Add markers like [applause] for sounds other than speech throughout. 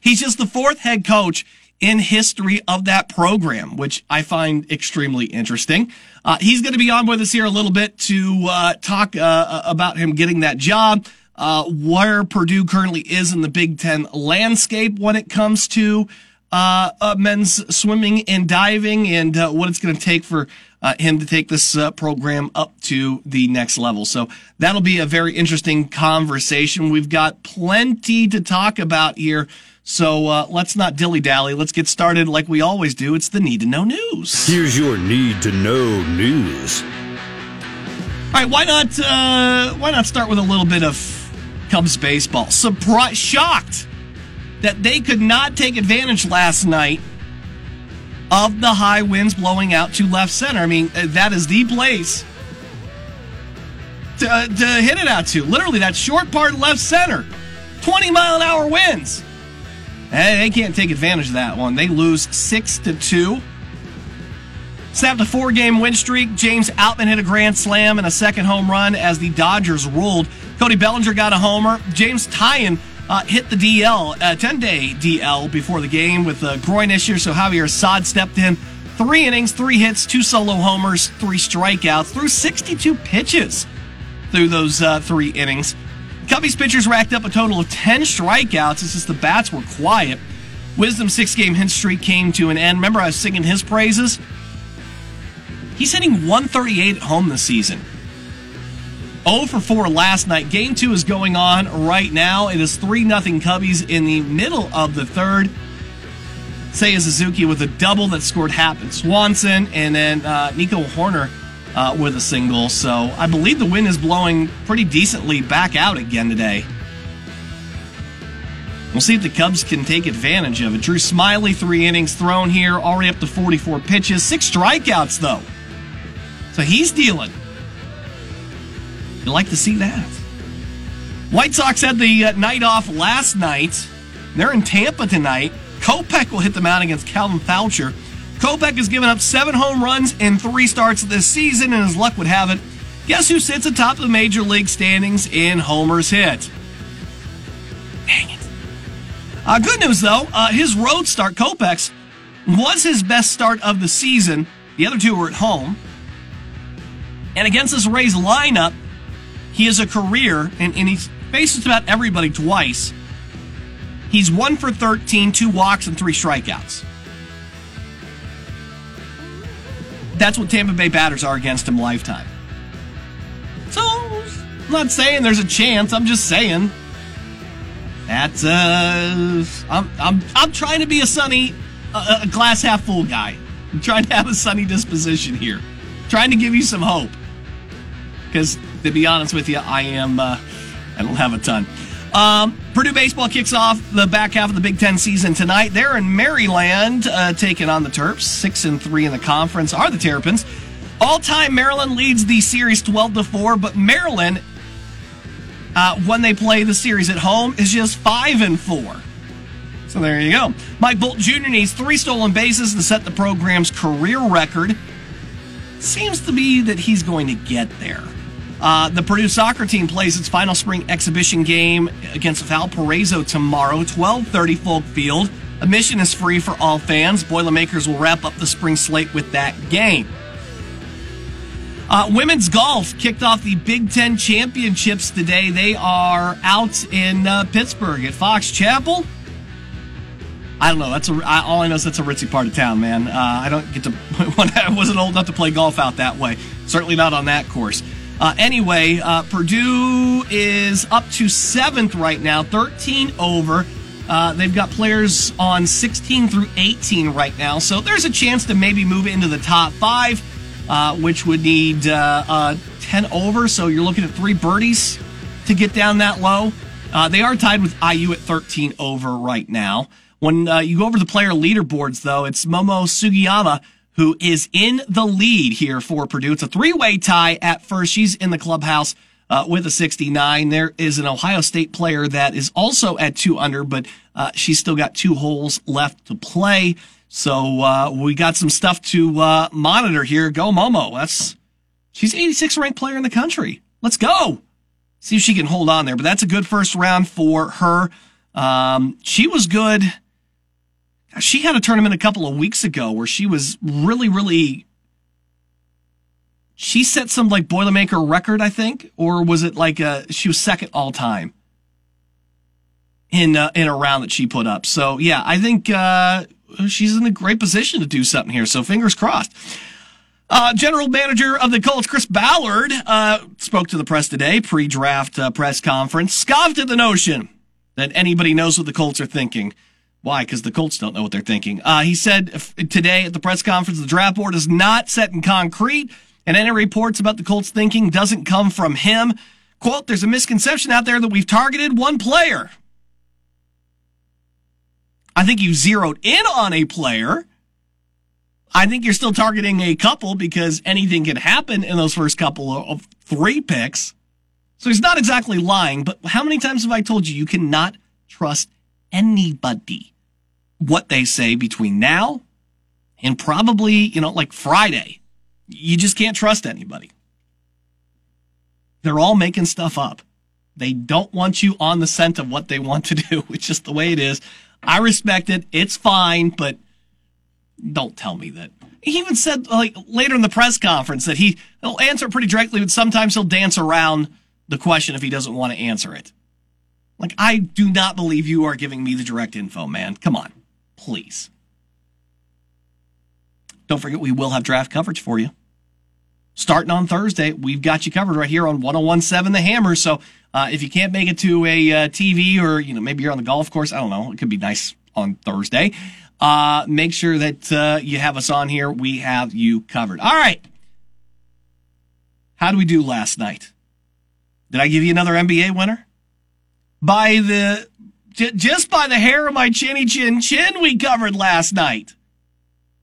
He's just the fourth head coach in history of that program, which I find extremely interesting. Uh, he's going to be on with us here a little bit to uh, talk uh, about him getting that job, uh, where Purdue currently is in the Big Ten landscape when it comes to uh, uh, men's swimming and diving, and what it's going to take for him to take this program up to the next level. So that'll be a very interesting conversation. We've got plenty to talk about here. So uh, let's not dilly dally. Let's get started like we always do. It's the need to know news. Here's your need to know news. All right, why not? Uh, why not start with a little bit of Cubs baseball? Surprise, shocked that they could not take advantage last night of the high winds blowing out to left center. I mean, uh, that is the place to, uh, to hit it out to. Literally, that short part left center, 20 mile an hour winds. Hey, they can't take advantage of that one. They lose six to two. Snapped a four-game win streak. James Outman hit a grand slam and a second home run as the Dodgers ruled. Cody Bellinger got a homer. Jameson Taillon uh, hit the DL, a 10-day DL before the game with a groin issue. So Javier Assad stepped in. Three innings, three hits, two solo homers, three strikeouts, threw 62 pitches through those uh, three innings. Cubbies pitchers racked up a total of 10 strikeouts. Just the bats were quiet. Wisdom six game hit streak came to an end. Remember, I was singing his praises? He's hitting 138 at home this season. 0 for 4 last night. Game two is going on right now. It is 3 0 Cubbies in the middle of the third. Seiya Suzuki with a double that scored Dansby Swanson, and then uh, Nico Hoerner uh, with a single. So I believe the wind is blowing pretty decently back out again today. We'll see if the Cubs can take advantage of it. Drew Smyly, three innings thrown here, already up to 44 pitches, six strikeouts though. So he's dealing. You like to see that. White Sox had the uh, night off last night. They're in Tampa tonight. Kopech will hit them out against Calvin Faucher. Kopech has given up seven home runs in three starts this season, and as luck would have it, guess who sits atop the major league standings in homers hit? Dang it. Uh, good news, though, uh, his road start, Kopech's, was his best start of the season. The other two were at home. And against this Rays lineup, he has a career, and, and he's faced about everybody twice. He's one for 13, two walks, and three strikeouts. That's what Tampa Bay batters are against him lifetime. So, I'm not saying there's a chance. I'm just saying that's uh, I'm I'm I'm trying to be a sunny, a, a glass half full guy. I'm trying to have a sunny disposition here, trying to give you some hope. Because to be honest with you, I am uh, I don't have a ton. Um, Purdue baseball kicks off the back half of the Big Ten season tonight. They're in Maryland, uh, taking on the Terps. Six and three in the conference are the Terrapins. All time, Maryland leads the series twelve to four, but Maryland, uh, when they play the series at home, is just five and four. So there you go. Mike Bolt Jr. needs three stolen bases to set the program's career record. Seems to be that he's going to get there. Uh, the Purdue soccer team plays its final spring exhibition game against Valparaiso tomorrow, 12:30 Folk Field. Admission is free for all fans. Boilermakers will wrap up the spring slate with that game. Uh, women's golf kicked off the Big Ten championships today. They are out in uh, Pittsburgh at Fox Chapel. I don't know. That's a, I, all I know is that's a ritzy part of town, man. Uh, I don't get to. [laughs] I wasn't old enough to play golf out that way. Certainly not on that course. Uh, anyway, uh, Purdue is up to seventh right now, 13 over. Uh, they've got players on 16 through 18 right now, so there's a chance to maybe move into the top five, uh, which would need uh, uh, 10 over. So you're looking at three birdies to get down that low. Uh, they are tied with IU at 13 over right now. When uh, you go over the player leaderboards, though, it's Momo Sugiyama who is in the lead here for Purdue. It's a three-way tie at first. She's in the clubhouse uh, with a 69. There is an Ohio State player that is also at two under, but uh, she's still got two holes left to play. So uh, we got some stuff to uh, monitor here. Go Momo. That's she's 86 ranked player in the country. Let's go. See if she can hold on there. But that's a good first round for her. Um, she was good she had a tournament a couple of weeks ago where she was really, really. She set some like Boilermaker record, I think, or was it like a, she was second all time in uh, in a round that she put up. So yeah, I think uh, she's in a great position to do something here. So fingers crossed. Uh, General Manager of the Colts, Chris Ballard, uh, spoke to the press today, pre-draft uh, press conference, scoffed at the notion that anybody knows what the Colts are thinking. Why? Because the Colts don't know what they're thinking. Uh, he said today at the press conference, the draft board is not set in concrete, and any reports about the Colts thinking doesn't come from him. Quote, there's a misconception out there that we've targeted one player. I think you zeroed in on a player. I think you're still targeting a couple because anything can happen in those first couple of three picks. So he's not exactly lying, but how many times have I told you you cannot trust anybody? what they say between now and probably, you know, like Friday. You just can't trust anybody. They're all making stuff up. They don't want you on the scent of what they want to do. [laughs] It's just the way it is. I respect it. It's fine, but don't tell me that. He even said like later in the press conference that he, he'll answer pretty directly, but sometimes he'll dance around the question if he doesn't want to answer it. Like, I do not believe you are giving me the direct info, man. Come on please. Don't forget, we will have draft coverage for you. Starting on Thursday, we've got you covered right here on 1017 The Hammer. So uh, if you can't make it to a uh, TV or, you know, maybe you're on the golf course, I don't know, it could be nice on Thursday. Uh, make sure that uh, you have us on here. We have you covered. All right. How do we do last night? Did I give you another NBA winner? By the J- just by the hair of my chinny chin chin, we covered last night.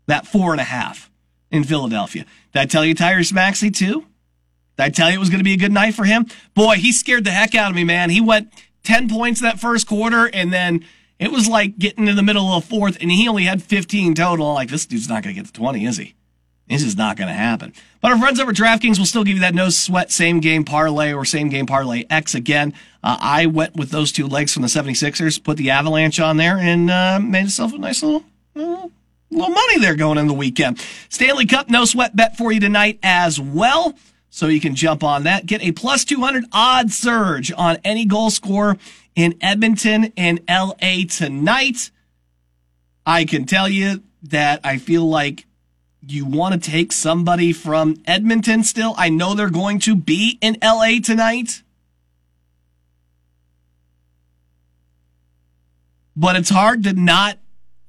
That four and a half in Philadelphia. Did I tell you Tyrese Maxey too? Did I tell you it was going to be a good night for him? Boy, he scared the heck out of me, man. He went 10 points that first quarter and then it was like getting in the middle of fourth and he only had 15 total. Like, this dude's not going to get to 20, is he? This is not going to happen. But our friends over DraftKings will still give you that no sweat same game parlay or same game parlay X again. Uh, I went with those two legs from the 76ers, put the Avalanche on there, and uh, made myself a nice little, little, little money there going in the weekend. Stanley Cup no sweat bet for you tonight as well. So you can jump on that. Get a plus 200 odd surge on any goal scorer in Edmonton and LA tonight. I can tell you that I feel like you want to take somebody from Edmonton still? I know they're going to be in LA tonight. But it's hard to not,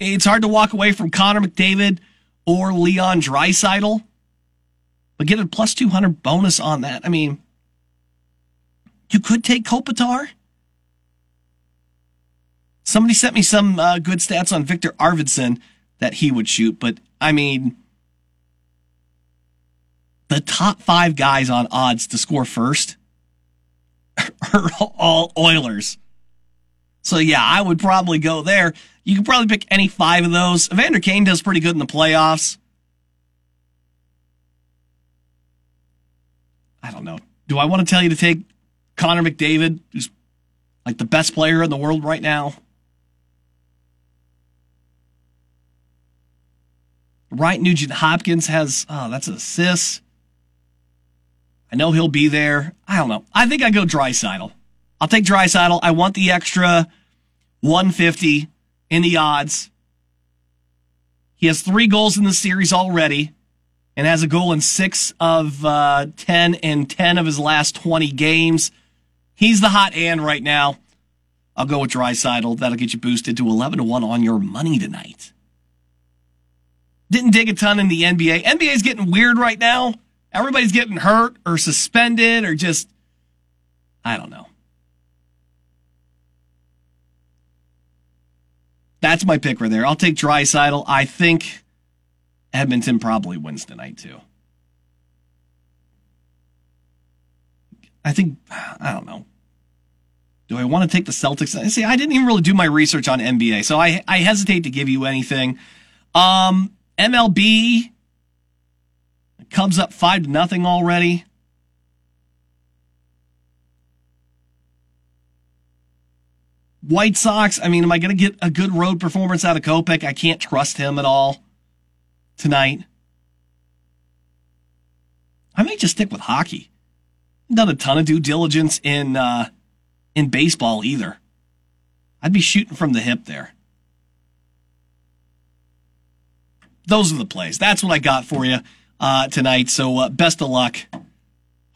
it's hard to walk away from Connor McDavid or Leon Draisaitl. But get a plus 200 bonus on that. I mean, you could take Kopitar. Somebody sent me some uh, good stats on Viktor Arvidsson that he would shoot, but I mean, the top five guys on odds to score first [laughs] are all Oilers. So yeah, I would probably go there. You could probably pick any five of those. Evander Kane does pretty good in the playoffs. I don't know. Do I want to tell you to take Connor McDavid, who's like the best player in the world right now? Right, Nugent Hopkins has, oh, that's an assist. I know he'll be there. I don't know. I think I go Draisaitl. I'll take Draisaitl. I want the extra 150 in the odds. He has three goals in the series already. and has a goal in six of uh, 10 and 10 of his last 20 games. He's the hot hand right now. I'll go with Draisaitl. That'll get you boosted to 11 to 1 on your money tonight. Didn't dig a ton in the NBA. NBA's getting weird right now. Everybody's getting hurt or suspended or just, I don't know. That's my pick right there. I'll take Draisaitl. I think Edmonton probably wins tonight too. I think I don't know. Do I want to take the Celtics? See, I didn't even really do my research on NBA, so I I hesitate to give you anything. Um, MLB Cubs up five to nothing already. White Sox, I mean, am I going to get a good road performance out of Kopech? I can't trust him at all tonight. I may just stick with hockey. Done a ton of due diligence in uh, in baseball either. I'd be shooting from the hip there. Those are the plays. That's what I got for you uh, tonight. So uh, best of luck.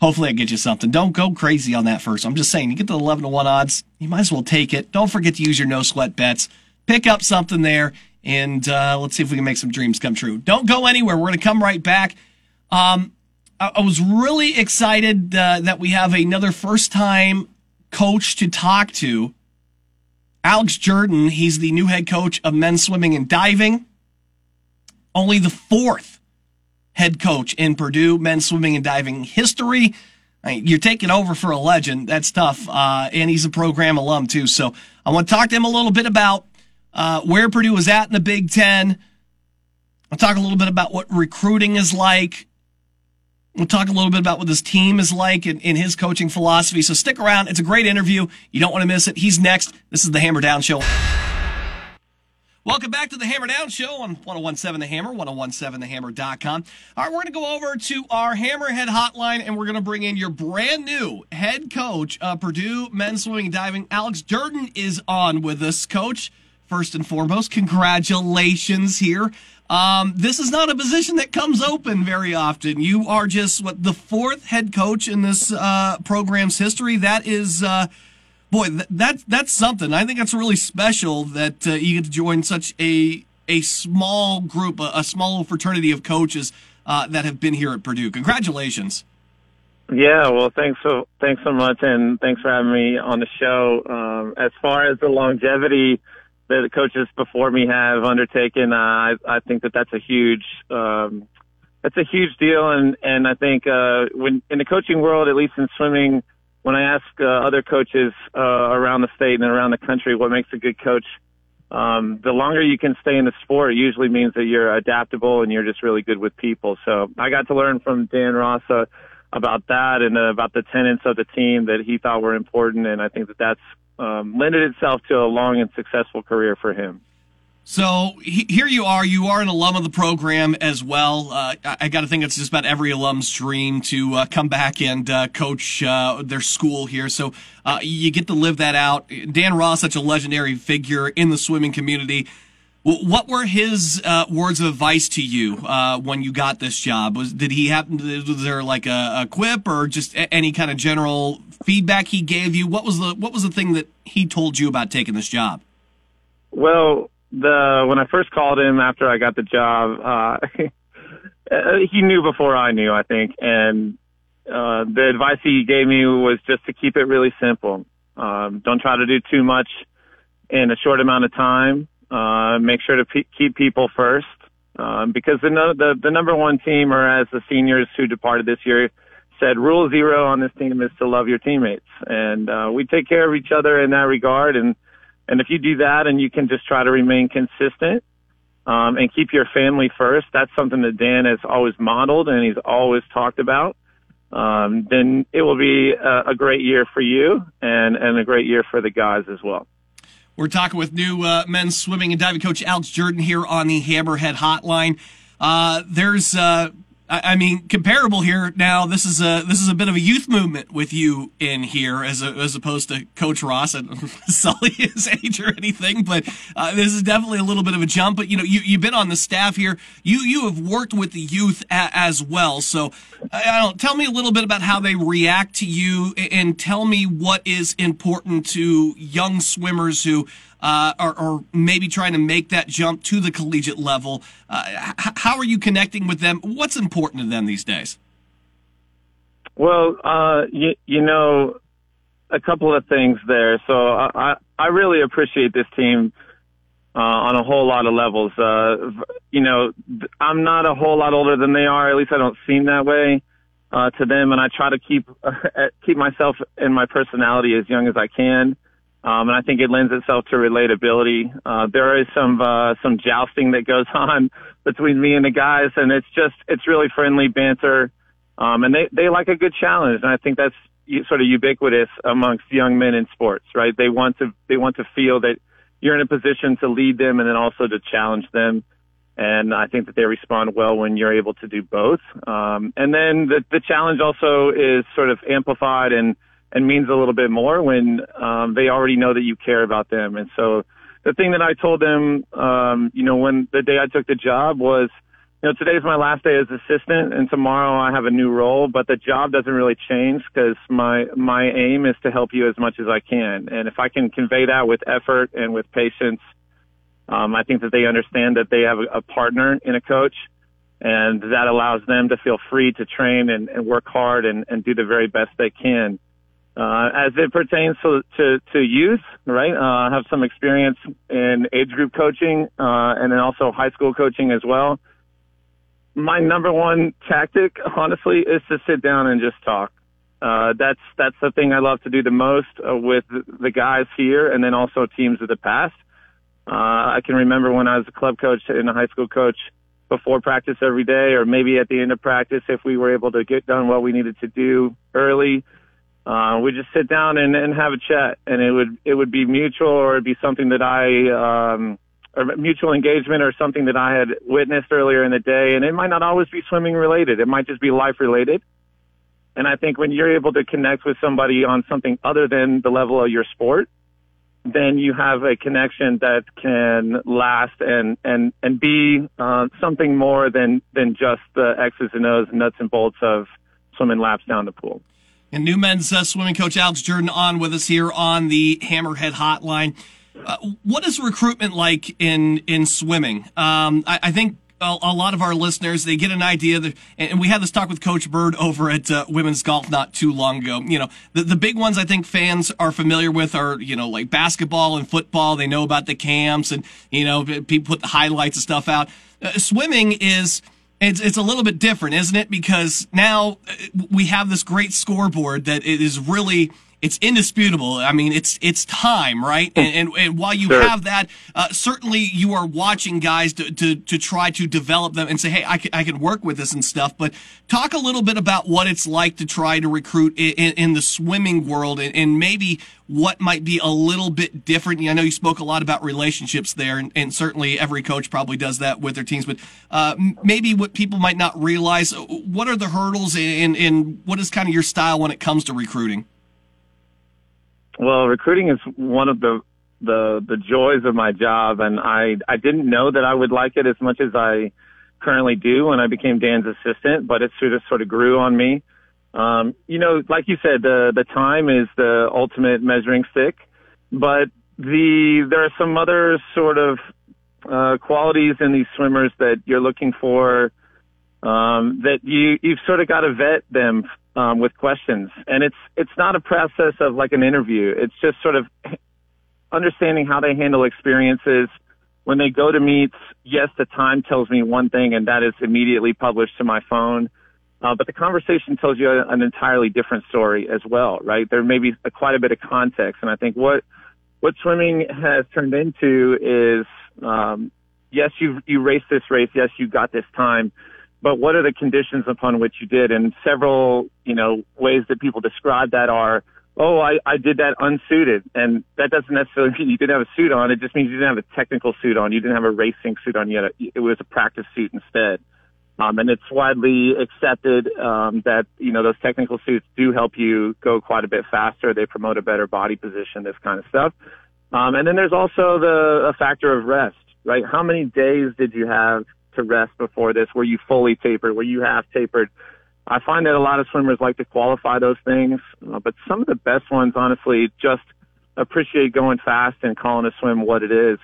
Hopefully, I get you something. Don't go crazy on that first. I'm just saying, you get the 11 to 1 odds, you might as well take it. Don't forget to use your no sweat bets. Pick up something there, and uh, let's see if we can make some dreams come true. Don't go anywhere. We're going to come right back. Um, I, I, was really excited uh, that we have another first time coach to talk to. Alex Jerden, he's the new head coach of men's swimming and diving. Only the fourth head coach in Purdue men's swimming and diving history. I mean, you're taking over for a legend. That's tough. Uh, and he's a program alum too. So I want to talk to him a little bit about uh, where Purdue was at in the Big Ten. I'll talk a little bit about what recruiting is like. We'll talk a little bit about what this team is like in, in his coaching philosophy. So stick around. It's a great interview. You don't want to miss it. He's next. This is the Hammer Down Show. Welcome back to the Hammer Down Show on 1017 The Hammer, 1017thehammer.com. All right, we're going to go over to our Hammerhead hotline and we're going to bring in your brand new head coach of Purdue men's swimming and diving. Alex Jerden is on with us, coach. First and foremost, congratulations here. Um, this is not a position that comes open very often. You are just what the fourth head coach in this uh, program's history. That is. Uh, boy, th- that that's something. I think that's really special that uh, you get to join such a a small group, a, a small fraternity of coaches uh, that have been here at Purdue. Congratulations. Yeah, well, thanks so thanks so much, and thanks for having me on the show. Um, as far as the longevity that the coaches before me have undertaken, uh, I, I think that that's a huge um, that's a huge deal, and and I think uh, when in the coaching world, at least in swimming, when I ask uh, other coaches uh, around the state and around the country what makes a good coach, um, the longer you can stay in the sport it usually means that you're adaptable and you're just really good with people. So I got to learn from Dan Ross about that and uh, about the tenets of the team that he thought were important, and I think that that's um, lended itself to a long and successful career for him. So he, here you are. You are an alum of the program as well. Uh, I, I got to think it's just about every alum's dream to uh, come back and uh, coach uh, their school here. So uh, you get to live that out. Dan Ross, such a legendary figure in the swimming community. What were his uh, words of advice to you when you got this job? Was did he happen? Was there like a, a quip or just any kind of general feedback he gave you? What was the what was the thing that he told you about taking this job? Well, the when I first called him after I got the job, [laughs] uh, he knew before I knew, I think, and uh, the advice he gave me was just to keep it really simple. Um, don't try to do too much in a short amount of time. Uh, make sure to keep people first, um, because the, no- the the number one team, or as the seniors who departed this year said, rule zero on this team is to love your teammates, and uh, we take care of each other in that regard, and and if you do that and you can just try to remain consistent um, and keep your family first, that's something that Dan has always modeled and he's always talked about. Um, then it will be a, a, great year for you and, and a great year for the guys as well. We're talking with new uh, men's swimming and diving coach Alex Jerden here on the Hammerhead Hotline. Uh, there's uh, I, mean, comparable here. Now, this is a this is a bit of a youth movement with you in here, as a, as opposed to Coach Ross and [laughs] Sully [laughs] his age or anything. But uh, this is definitely a little bit of a jump. But you know, you you've been on the staff here. You you have worked with the youth a, as well. So, tell me a little bit about how they react to you, and tell me what is important to young swimmers who uh, or, or, maybe trying to make that jump to the collegiate level. Uh, h- how are you connecting with them? What's important to them these days? Well, uh, you, you know, a couple of things there. So I, I really appreciate this team uh, on a whole lot of levels. Uh, you know, I'm not a whole lot older than they are. At least I don't seem that way uh, to them, and I try to keep [laughs] keep myself and my personality as young as I can. Um, and I think it lends itself to relatability. Uh, there is some, uh, some jousting that goes [laughs] on between me and the guys and it's just, it's really friendly banter. Um, and they, they like a good challenge. And I think that's sort of ubiquitous amongst young men in sports, right? They want to, they want to feel that you're in a position to lead them and then also to challenge them. And I think that they respond well when you're able to do both. Um, and then the, the challenge also is sort of amplified and, and means a little bit more when um, they already know that you care about them. And so the thing that I told them, um, you know, when the day I took the job was, you know, today's my last day as assistant and tomorrow I have a new role, but the job doesn't really change because my, my aim is to help you as much as I can. And if I can convey that with effort and with patience, um, I think that they understand that they have a, a partner in a coach and that allows them to feel free to train and, and work hard and, and do the very best they can. Uh, as it pertains to, to, to youth, right? Uh, I have some experience in age group coaching, uh, and then also high school coaching as well. My number one tactic, honestly, is to sit down and just talk. Uh, that's, that's the thing I love to do the most uh, with the guys here and then also teams of the past. Uh, I can remember when I was a club coach and a high school coach before practice every day or maybe at the end of practice if we were able to get done what we needed to do early uh, we just sit down and, and have a chat, and it would it would be mutual, or it'd be something that I um, or mutual engagement, or something that I had witnessed earlier in the day, and it might not always be swimming related. It might just be life related. And I think when you're able to connect with somebody on something other than the level of your sport, then you have a connection that can last and and and be uh, something more than than just the X's and O's, nuts and bolts of swimming laps down the pool. And new men's uh, swimming coach Alex Jerden on with us here on the Hammerhead Hotline. Uh, what is recruitment like in in swimming? Um, I, I, think a, a, lot of our listeners they get an idea that, and we had this talk with Coach Bird over at uh, women's golf not too long ago. You know, the the big ones I think fans are familiar with are you know like basketball and football. They know about the camps and you know people put the highlights and stuff out. Uh, swimming is it's it's a little bit different, isn't it? Because now uh, we have this great scoreboard that it is really it's indisputable. I mean, it's it's time, right? And and, and while you sure. have that, uh, certainly you are watching guys to, to to try to develop them and say, hey, I can I can work with this and stuff. But talk a little bit about what it's like to try to recruit in, in the swimming world, and, and, maybe what might be a little bit different. I know you spoke a lot about relationships there, and, and certainly every coach probably does that with their teams. But uh, maybe what people might not realize, what are the hurdles, and, and what is kind of your style when it comes to recruiting? Well, recruiting is one of the the the joys of my job, and I I didn't know that I would like it as much as I currently do when I became Dan's assistant, but it sort of sort of grew on me. Um, you know, like you said, the the time is the ultimate measuring stick, but the there are some other sort of uh, qualities in these swimmers that you're looking for um, that you you've sort of got to vet them um, with questions. And it's it's not a process of like an interview. It's just sort of understanding how they handle experiences. When they go to meets, yes, the time tells me one thing, and that is immediately published to my phone. Uh, but the conversation tells you an entirely different story as well, right? There may be a, quite a bit of context, and I think what what swimming has turned into is, um, yes, you you raced this race, yes, you got this time, but what are the conditions upon which you did? And several, you know, ways that people describe that are, oh, I, I did that unsuited. And that doesn't necessarily [laughs] mean you didn't have a suit on. It just means you didn't have a technical suit on. You didn't have a racing suit on. You had a, it was a practice suit instead. Um, and it's widely accepted um, that you know those technical suits do help you go quite a bit faster. They promote a better body position, this kind of stuff. Um, and then there's also the a factor of rest, right? How many days did you have to rest before this? Were you fully tapered? Were you half tapered? I find that a lot of swimmers like to qualify those things, uh, but some of the best ones, honestly, just appreciate going fast and calling a swim what it is.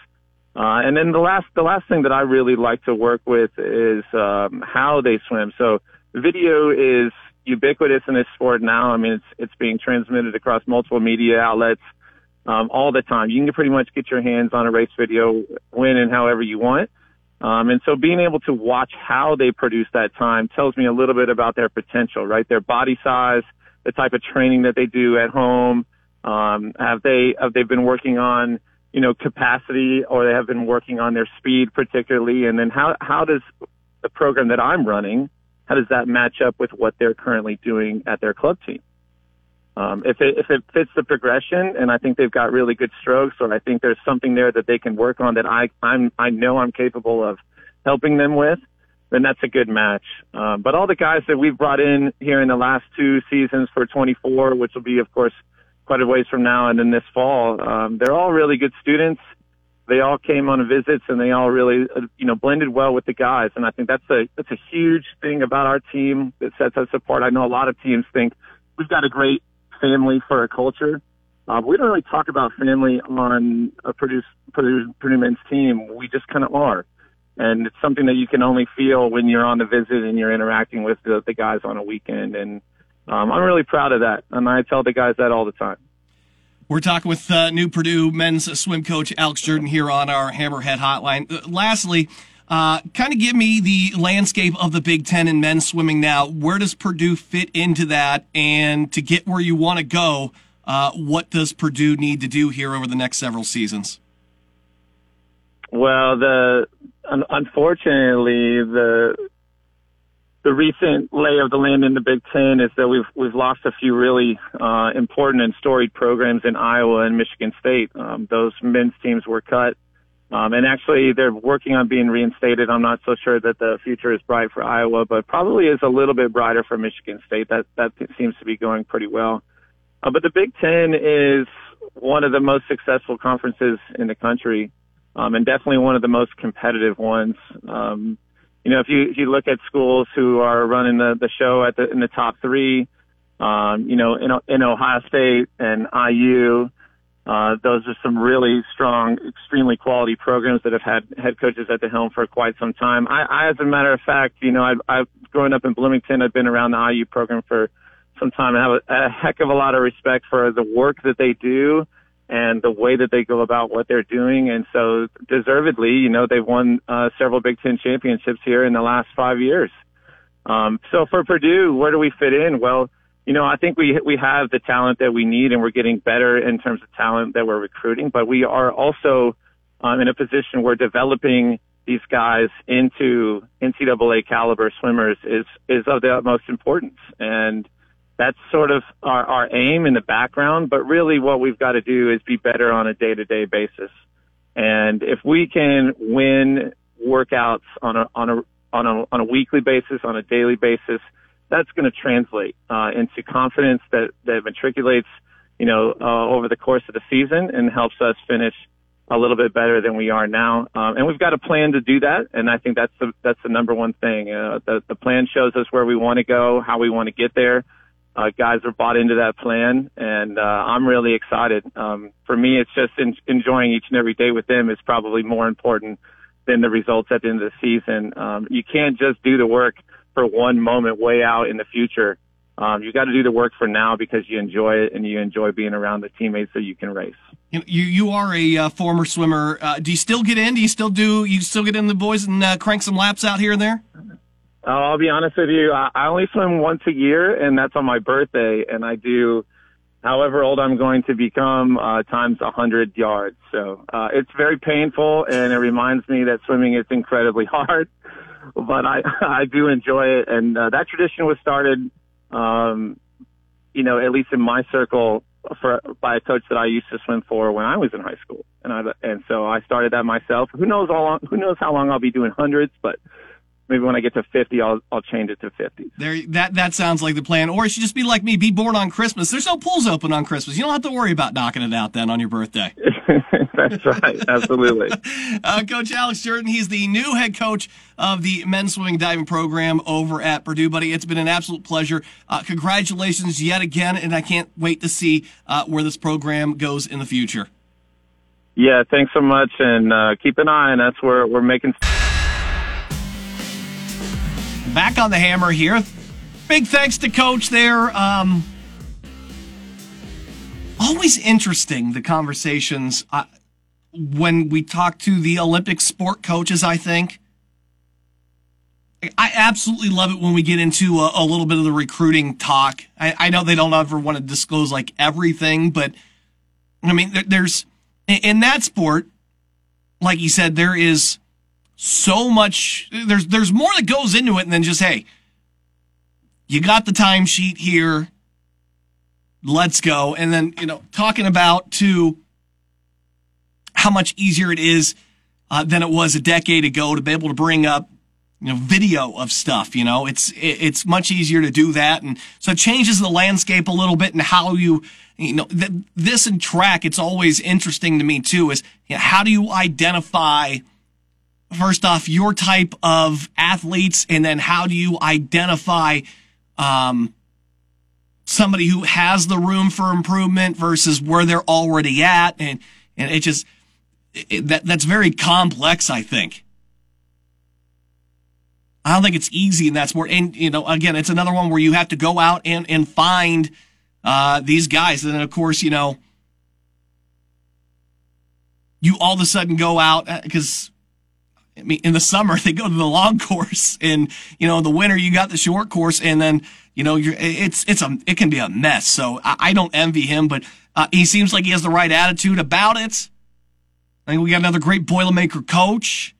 Uh, and then the last, the last thing that I really like to work with is, um, how they swim. So video is ubiquitous in this sport now. I mean, it's, it's being transmitted across multiple media outlets, um, all the time. You can pretty much get your hands on a race video when and however you want. Um, and so being able to watch how they produce that time tells me a little bit about their potential, right? Their body size, the type of training that they do at home. Um, have they, have they been working on, you know, capacity or they have been working on their speed particularly? And then how, how does the program that I'm running, how does that match up with what they're currently doing at their club team? Um, if it if it fits the progression, and I think they've got really good strokes, or I think there's something there that they can work on that I I'm I know I'm capable of helping them with, then that's a good match. Um, but all the guys that we've brought in here in the last two seasons for 24, which will be of course quite a ways from now, and then this fall, um, they're all really good students. They all came on visits, and they all really uh, you know blended well with the guys, and I think that's a that's a huge thing about our team that sets us apart. I know a lot of teams think we've got a great family for a culture. Uh, we don't really talk about family on a produce, Purdue men's team. We just kind of are. And it's something that you can only feel when you're on the visit and you're interacting with the, the guys on a weekend. And um, I'm really proud of that. And I tell the guys that all the time. We're talking with uh, new Purdue men's swim coach Alex Jerden here on our Hammerhead Hotline. Uh, lastly, uh, kind of give me the landscape of the Big Ten in men's swimming now. Where does Purdue fit into that? And to get where you want to go, uh, what does Purdue need to do here over the next several seasons? Well, the un- unfortunately the the recent lay of the land in the Big Ten is that we've we've lost a few really uh, important and storied programs in Iowa and Michigan State. Um, those men's teams were cut um, and actually, they're working on being reinstated. I'm not so sure that the future is bright for Iowa, but probably is a little bit brighter for Michigan State. That that seems to be going pretty well. Uh, but the Big Ten is one of the most successful conferences in the country, um, and definitely one of the most competitive ones. Um, you know, if you if you look at schools who are running the the show at the in the top three, um, you know, in in Ohio State and IU. Uh, those are some really strong, extremely quality programs that have had head coaches at the helm for quite some time. I, I as a matter of fact, you know, I've, I've grown up in Bloomington. I've been around the IU program for some time and have a, a heck of a lot of respect for the work that they do and the way that they go about what they're doing. And so deservedly, you know, they've won uh, several Big Ten championships here in the last five years. Um, so for Purdue, where do we fit in? Well, you know, I think we we have the talent that we need, and we're getting better in terms of talent that we're recruiting. But we are also um, in a position where developing these guys into NCAA caliber swimmers is is of the utmost importance, and that's sort of our, our aim in the background. But really, what we've got to do is be better on a day to day basis. And if we can win workouts on a on a on a on a weekly basis, on a daily basis, that's going to translate uh, into confidence that that matriculates, you know, uh, over the course of the season and helps us finish a little bit better than we are now. Um, and we've got a plan to do that, and I think that's the that's the number one thing. Uh, the the plan shows us where we want to go, how we want to get there. Uh, guys are bought into that plan, and uh, I'm really excited. Um, for me, it's just in, enjoying each and every day with them is probably more important than the results at the end of the season. Um, you can't just do the work for one moment way out in the future. Um, you got to do the work for now because you enjoy it and you enjoy being around the teammates that you can race. You you are a uh, former swimmer. Uh, do you still get in? Do you still do? You still get in the boys and uh, crank some laps out here and there? Oh, I'll be honest with you. I, I only swim once a year, and that's on my birthday. And I do, however old I'm going to become, uh, times a hundred yards. So uh, it's very painful, and it reminds me that swimming is incredibly [laughs] hard but I [laughs] I do enjoy it, and uh, that tradition was started, um, you know, at least in my circle, for by a coach that I used to swim for when I was in high school, and I and so I started that myself. Who knows how long? Who knows how long I'll be doing hundreds, but maybe when I get to 50, I'll I'll change it to 50. There, that that sounds like the plan. Or it should just be like me, be born on Christmas. There's no pools open on Christmas. You don't have to worry about knocking it out then on your birthday. [laughs] That's right, absolutely. [laughs] Uh, coach Alex Jerden, he's the new head coach of the men's swimming diving program over at Purdue, buddy. It's been an absolute pleasure. Uh, congratulations yet again, and I can't wait to see uh, where this program goes in the future. Yeah, thanks so much, and uh, keep an eye on us. We're we're making. Back on the hammer here. Big thanks to Coach there. Um, always interesting the conversations uh, when we talk to the Olympic sport coaches. I think I absolutely love it when we get into a, a little bit of the recruiting talk. I, I, know they don't ever want to disclose like everything, but I mean, there, there's in that sport, like you said, there is so much. There's there's more that goes into it than just hey, you got the timesheet here. Let's go, and then you know talking about to how much easier it is uh, than it was a decade ago to be able to bring up you know video of stuff. You know, it's it's much easier to do that, and so it changes the landscape a little bit and how you you know th- this and track. It's always interesting to me too. Is you know, how do you identify first off your type of athletes and then how do you identify um, somebody who has the room for improvement versus where they're already at? And and it just it, that that's very complex i think. I don't think it's easy in that sport and you know again it's another one where you have to go out and and find uh, these guys. And then of course you know you all of a sudden go out because I mean, in the summer [laughs] they go to the long course, and you know, in the winter you got the short course, and then you know, it's it's a it can be a mess. So I, I don't envy him, but uh, he seems like he has the right attitude about it. I think we got another great Boilermaker coach,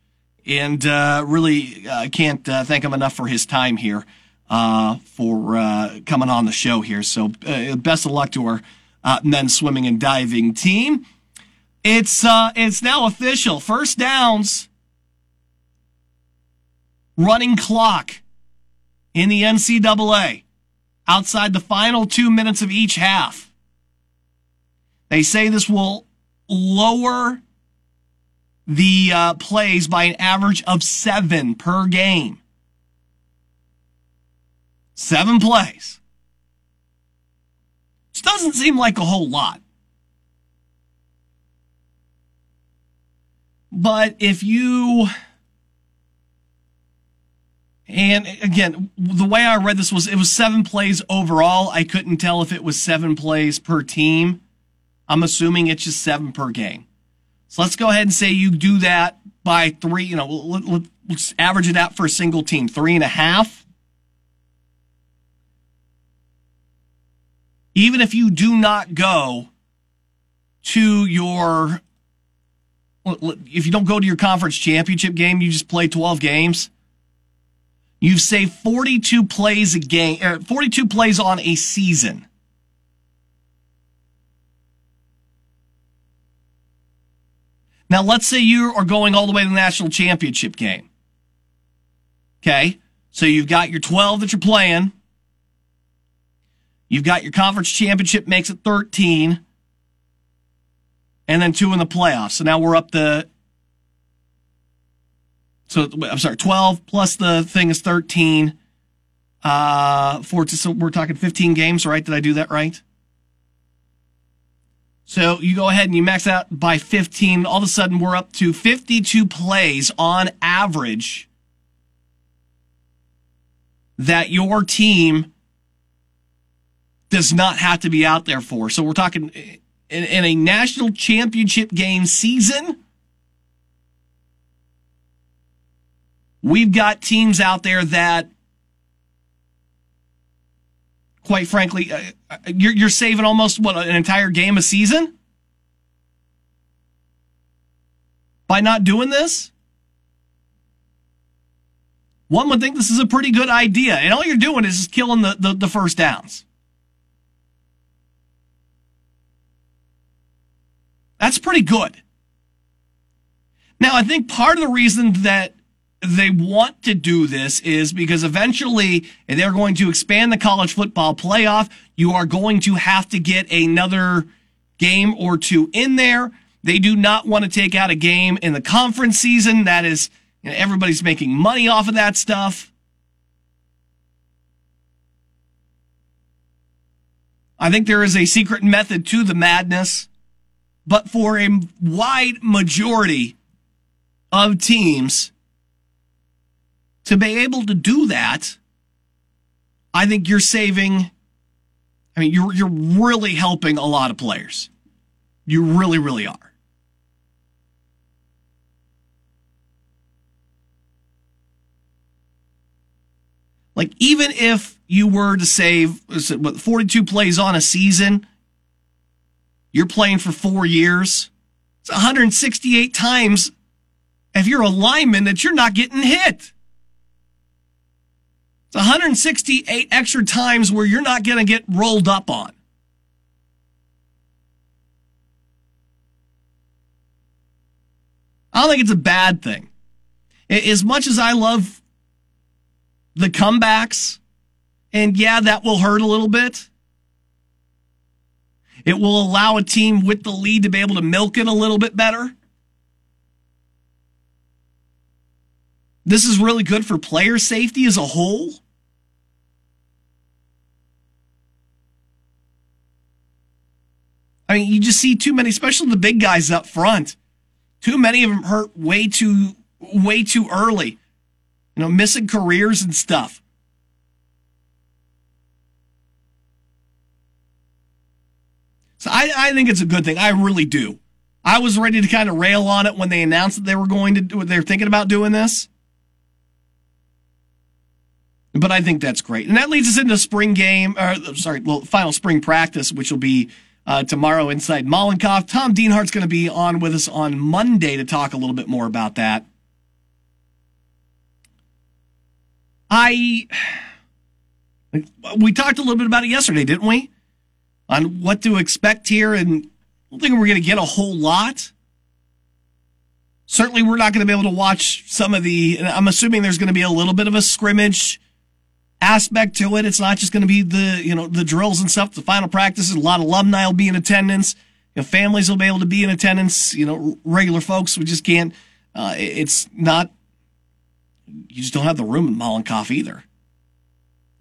and uh, really uh, can't uh, thank him enough for his time here, uh, for uh, coming on the show here. So best of luck to our men's swimming and diving team. It's it's now official. First downs running clock in the NCAA outside the final two minutes of each half. They say this will lower the uh, plays by an average of seven per game. Seven plays. This doesn't seem like a whole lot. But if you and again, the way I read this was it was seven plays overall. I couldn't tell if it was seven plays per team. I'm assuming it's just seven per game. So let's go ahead and say you do that by three, you know, let, us average it out for a single team. Three and a half. Even if you do not go to your, if you don't go to your conference championship game, you just play 12 games You've saved 42 plays a game, uh, 42 plays on a season. Now, let's say you are going all the way to the national championship game. Okay. So you've got your 12 that you're playing. You've got your conference championship makes it 13. And then two in the playoffs. So now we're up to so I'm sorry, 12 plus the thing is 13. Uh, four, so we're talking 15 games, right? Did I do that right? So you go ahead and you max out by 15. All of a sudden, we're up to 52 plays on average that your team does not have to be out there for. So we're talking in, in a national championship game season We've got teams out there that, quite frankly, uh, uh, you're, you're saving almost what an entire game a season by not doing this. One would think this is a pretty good idea, and all you're doing is just killing the, the, the first downs. That's pretty good. Now, I think part of the reason that they want to do this is because eventually they're going to expand the college football playoff. You are going to have to get another game or two in there. They do not want to take out a game in the conference season. That is, you know, everybody's making money off of that stuff. I think there is a secret method to the madness, but for a wide majority of teams to be able to do that, I think you're saving. I mean, you're you're really helping a lot of players. You really, really are. Like even if you were to save what, 42 plays on a season, you're playing for four years. It's 168 times if you're a lineman that you're not getting hit. It's 168 extra times where you're not going to get rolled up on. I don't think it's a bad thing. As much as I love the comebacks, and yeah, that will hurt a little bit. It will allow a team with the lead to be able to milk it a little bit better. This is really good for player safety as a whole. I mean, you just see too many, especially the big guys up front. Too many of them hurt way too, way too early. You know, missing careers and stuff. So I, I think it's a good thing. I really do. I was ready to kind of rail on it when they announced that they were going to do they're thinking about doing this. But I think that's great. And that leads us into spring game, or sorry, well, final spring practice, which will be uh, tomorrow inside Mollenkopf. Tom Dienhart's going to be on with us on Monday to talk a little bit more about that. I, [sighs] we talked a little bit about it yesterday, didn't we? On what to expect here, and I don't think we're going to get a whole lot. Certainly, we're not going to be able to watch some of the. I'm assuming there's going to be a little bit of a scrimmage aspect to it. It's not just going to be the, you know, the drills and stuff, the final practices. A lot of alumni will be in attendance. You know, families will be able to be in attendance. You know, regular folks, we just can't, uh, it's not, you just don't have the room in Mollenkopf either,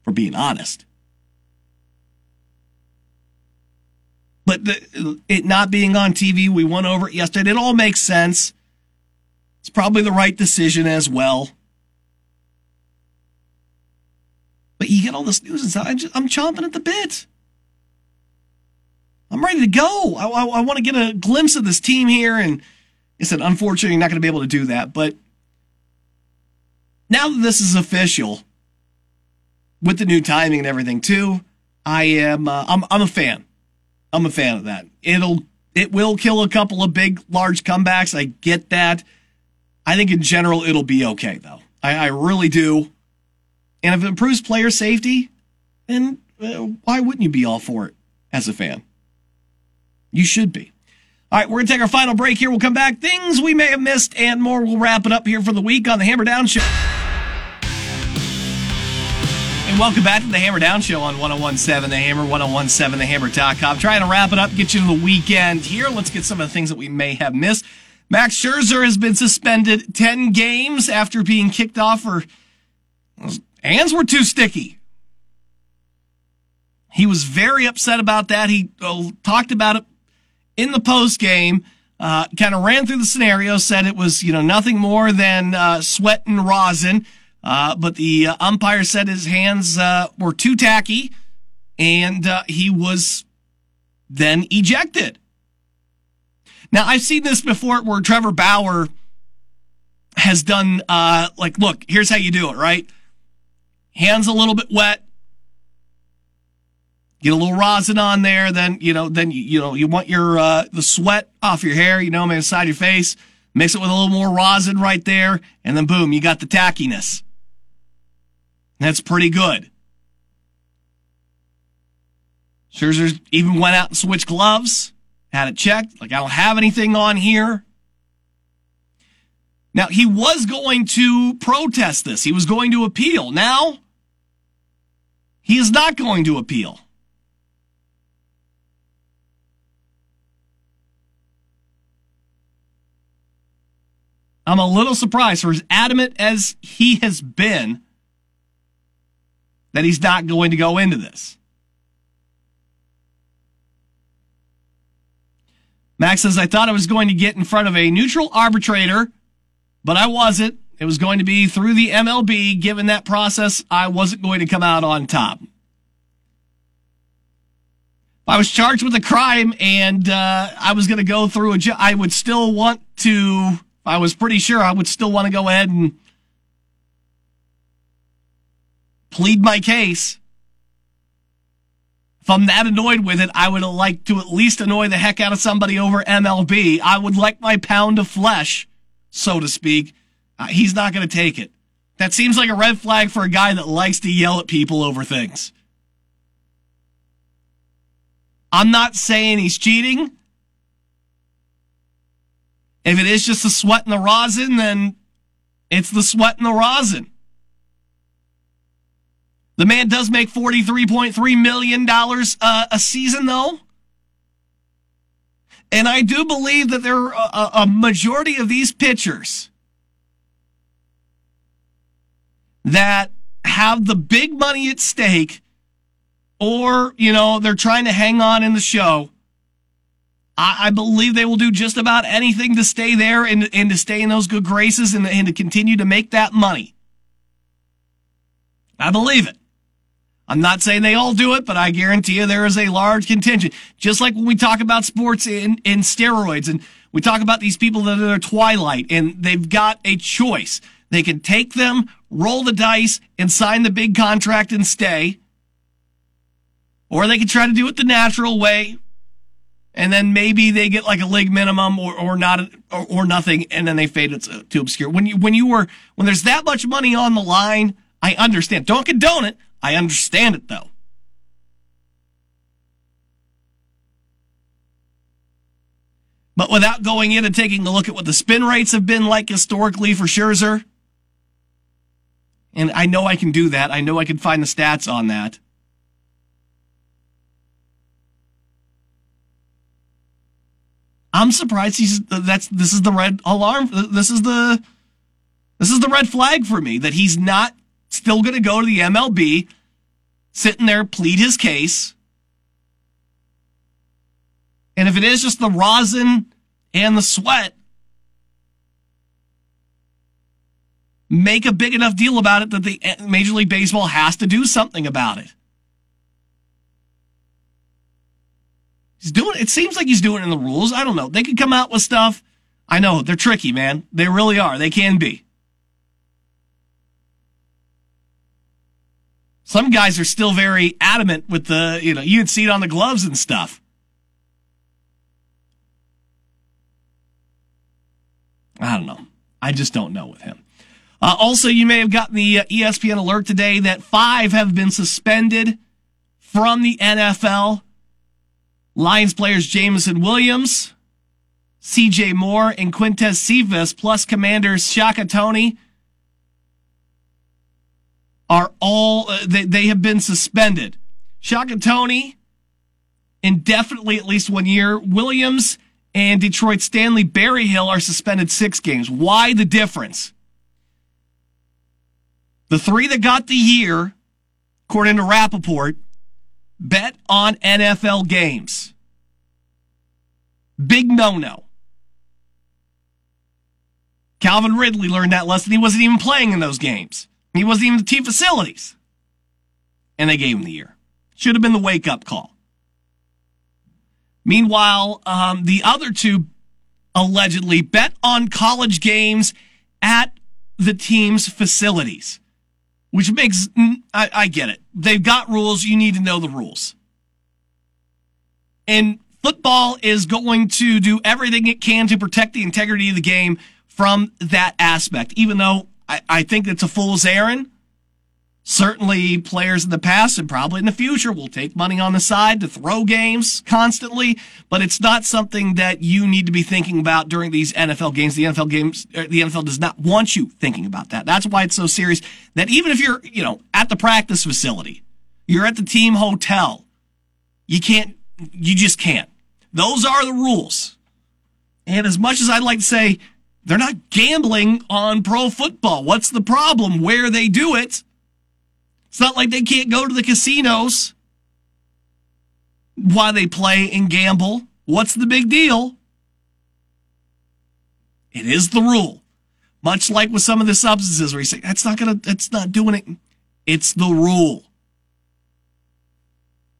for being honest. But the, it not being on TV, we went over it yesterday. It all makes sense. It's probably the right decision as well. But you get all this news and stuff. I'm, just, I'm chomping at the bit. I'm ready to go. I, I, I want to get a glimpse of this team here. And it's an unfortunate you're not going to be able to do that. But now that this is official, with the new timing and everything too, I am uh, I'm I'm a fan. I'm a fan of that. It'll it will kill a couple of big large comebacks. I get that. I think in general it'll be okay though. I, I really do. And if it improves player safety, then uh, why wouldn't you be all for it as a fan? You should be. All right, we're going to take our final break here. We'll come back. Things we may have missed and more. We'll wrap it up here for the week on the Hammer Down Show. And welcome back to the Hammer Down Show on 1017 The Hammer, 1017TheHammer.com. Trying to wrap it up, get you to the weekend here. Let's get some of the things that we may have missed. Max Scherzer has been suspended 10 games after being kicked off for hands were too sticky. He was very upset about that. He uh, talked about it in the post game. Uh, kind of ran through the scenario, said it was you know nothing more than uh, sweat and rosin. Uh, but the uh, umpire said his hands were too tacky, and he was then ejected. Now I've seen this before, where Trevor Bauer has done like, look, here's how you do it, right? Hands a little bit wet. Get a little rosin on there, then you know, then you, you know you want your uh, the sweat off your hair, you know, man, inside your face. Mix it with a little more rosin right there, and then boom, you got the tackiness. That's pretty good. Scherzer even went out and switched gloves, had it checked. Like I don't have anything on here. Now, he was going to protest this. He was going to appeal. Now, he is not going to appeal. I'm a little surprised for as adamant as he has been that he's not going to go into this. Max says, I thought I was going to get in front of a neutral arbitrator, but I wasn't. It was going to be through the MLB. Given that process, I wasn't going to come out on top. I was charged with a crime and uh, I was going to go through a. Ju- I would still want to. I was pretty sure I would still want to go ahead and plead my case. If I'm that annoyed with it, I would like to at least annoy the heck out of somebody over MLB. I would like my pound of flesh, so to speak. Uh, he's not going to take it. That seems like a red flag for a guy that likes to yell at people over things. I'm not saying he's cheating. If it is just the sweat and the rosin, then it's the sweat and the rosin. The man does make $43.3 million uh, a season, though. And I do believe that there are a, a majority of these pitchers that have the big money at stake, or, you know, they're trying to hang on in the show. I, believe they will do just about anything to stay there and, and to stay in those good graces and, and to continue to make that money. I believe it. I'm not saying they all do it, but I guarantee you there is a large contingent. Just like when we talk about sports in, in steroids and we talk about these people that are twilight and they've got a choice. They can take them, roll the dice, and sign the big contract and stay. Or they can try to do it the natural way. And then maybe they get like a league minimum or, or not, or, or nothing. And then they fade it to, to obscure. When you, when you were, when there's that much money on the line, I understand. Don't condone it. I understand it though. But without going in and taking a look at what the spin rates have been like historically for Scherzer, and I know I can do that. I know I can find the stats on that. I'm surprised he's that's this is the red alarm. This is the this is the red flag for me that he's not still going to go to the MLB, sitting there, plead his case. And if it is just the rosin and the sweat, make a big enough deal about it that the Major League Baseball has to do something about it. He's doing it seems like he's doing it in the rules. I don't know. They could come out with stuff. I know they're tricky, man. They really are. They can be. Some guys are still very adamant with the, you know, you can see it on the gloves and stuff. I don't know. I just don't know with him. Uh, also, you may have gotten the uh, ESPN alert today that five have been suspended from the NFL. Lions players Jameson Williams, CJ Moore, and Quintez Cephas, plus commanders Shaka Toney, are all, uh, they, they have been suspended. Shaka Toney, indefinitely at least one year. Williams and Detroit Stanley Berryhill are suspended six games. Why the difference? The three that got the year, according to Rapoport, bet on NFL games. Big no no. Calvin Ridley learned that lesson. He wasn't even playing in those games. He wasn't even the team facilities. And they gave him the year. Should have been the wake up call. Meanwhile, um, the other two allegedly bet on college games at the team's facilities, which makes, mm, I, I get it. They've got rules. You need to know the rules. And football is going to do everything it can to protect the integrity of the game from that aspect, even though I, I think it's a fool's errand. Certainly, players in the past and probably in the future will take money on the side to throw games constantly, but it's not something that you need to be thinking about during these NFL games. The NFL games, er, the NFL does not want you thinking about that. That's why it's so serious that even if you're, you know, at the practice facility, you're at the team hotel, you can't, you just can't. Those are the rules. And as much as I'd like to say, they're not gambling on pro football. What's the problem? Where they do it. It's not like they can't go to the casinos while they play and gamble. What's the big deal? It is the rule. Much like with some of the substances where you say, that's not gonna, that's not doing it. It's the rule.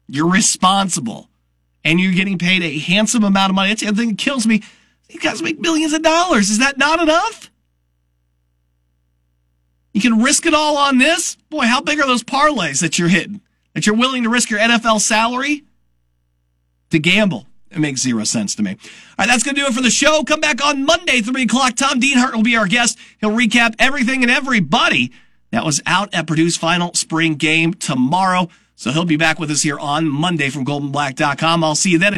You're responsible and you're getting paid a handsome amount of money. That's the other thing that kills me. You guys make millions of dollars. Is that not enough? You can risk it all on this? Boy, how big are those parlays that you're hitting? That you're willing to risk your NFL salary to gamble? It makes zero sense to me. All right, that's going to do it for the show. Come back on Monday, 3 o'clock. Tom Dienhart will be our guest. He'll recap everything and everybody that was out at Purdue's final spring game tomorrow. So he'll be back with us here on Monday from goldandblack.com. I'll see you then.